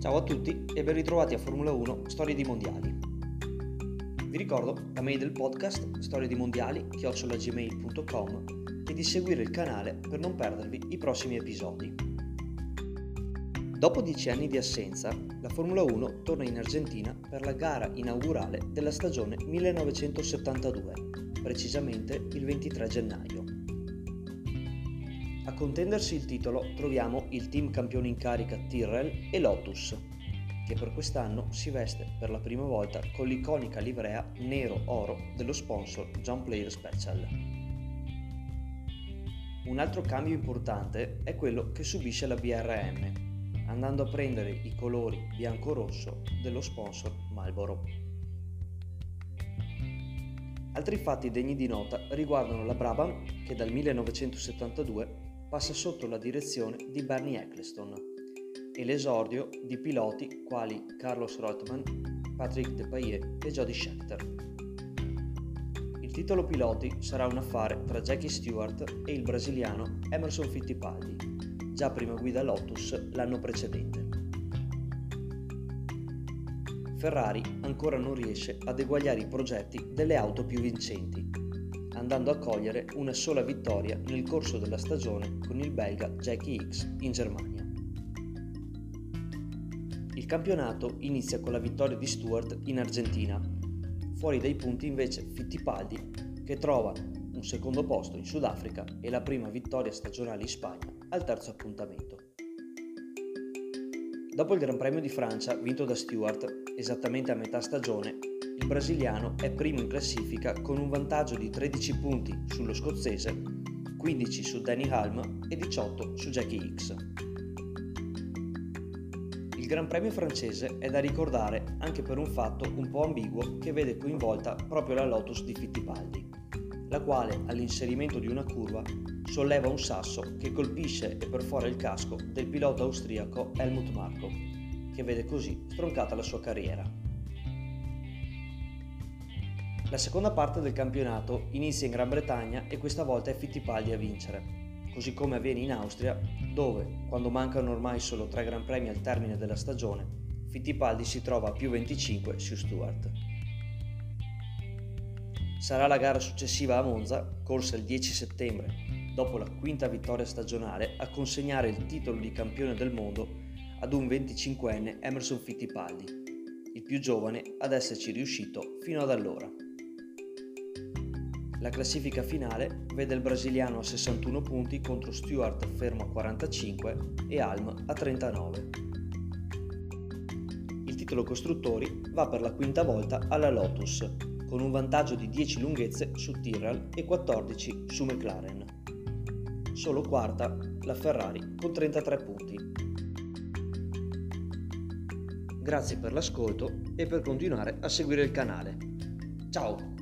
Ciao a tutti e ben ritrovati a Formula 1 Storie di Mondiali. Vi ricordo la mail del podcast storie di mondiali chiocciolagmail.com e di seguire il canale per non perdervi i prossimi episodi. Dopo dieci anni di assenza, la Formula 1 torna in Argentina per la gara inaugurale della stagione 1972, precisamente il 23 gennaio. Contendersi il titolo troviamo il team campione in carica Tyrrell e Lotus, che per quest'anno si veste per la prima volta con l'iconica livrea nero-oro dello sponsor John Player Special. Un altro cambio importante è quello che subisce la BRM, andando a prendere i colori bianco-rosso dello sponsor Marlboro. Altri fatti degni di nota riguardano la Brabham che dal 1972 passa sotto la direzione di Bernie Eccleston e l'esordio di piloti quali Carlos Reutemann, Patrick Depailler e Jody Scheckter. Il titolo piloti sarà un affare tra Jackie Stewart e il brasiliano Emerson Fittipaldi, già prima guida Lotus l'anno precedente. Ferrari ancora non riesce ad eguagliare i progetti delle auto più vincenti andando a cogliere una sola vittoria nel corso della stagione con il belga Jackie X in Germania. Il campionato inizia con la vittoria di Stewart in Argentina, fuori dai punti invece Fittipaldi che trova un secondo posto in Sudafrica e la prima vittoria stagionale in Spagna al terzo appuntamento. Dopo il Gran Premio di Francia vinto da Stewart, esattamente a metà stagione, il brasiliano è primo in classifica con un vantaggio di 13 punti sullo scozzese, 15 su Danny Halm e 18 su Jackie X. Il Gran Premio francese è da ricordare anche per un fatto un po' ambiguo che vede coinvolta proprio la Lotus di Fittipaldi, la quale all'inserimento di una curva solleva un sasso che colpisce e perfora il casco del pilota austriaco Helmut Marko, che vede così stroncata la sua carriera. La seconda parte del campionato inizia in Gran Bretagna e questa volta è Fittipaldi a vincere, così come avviene in Austria, dove, quando mancano ormai solo tre Gran Premi al termine della stagione, Fittipaldi si trova a più 25 su Stewart. Sarà la gara successiva a Monza, corsa il 10 settembre, dopo la quinta vittoria stagionale, a consegnare il titolo di campione del mondo ad un 25enne Emerson Fittipaldi, il più giovane ad esserci riuscito fino ad allora. La classifica finale vede il brasiliano a 61 punti contro Stewart fermo a 45 e Alm a 39. Il titolo costruttori va per la quinta volta alla Lotus, con un vantaggio di 10 lunghezze su Tyrrell e 14 su McLaren. Solo quarta la Ferrari con 33 punti. Grazie per l'ascolto e per continuare a seguire il canale. Ciao!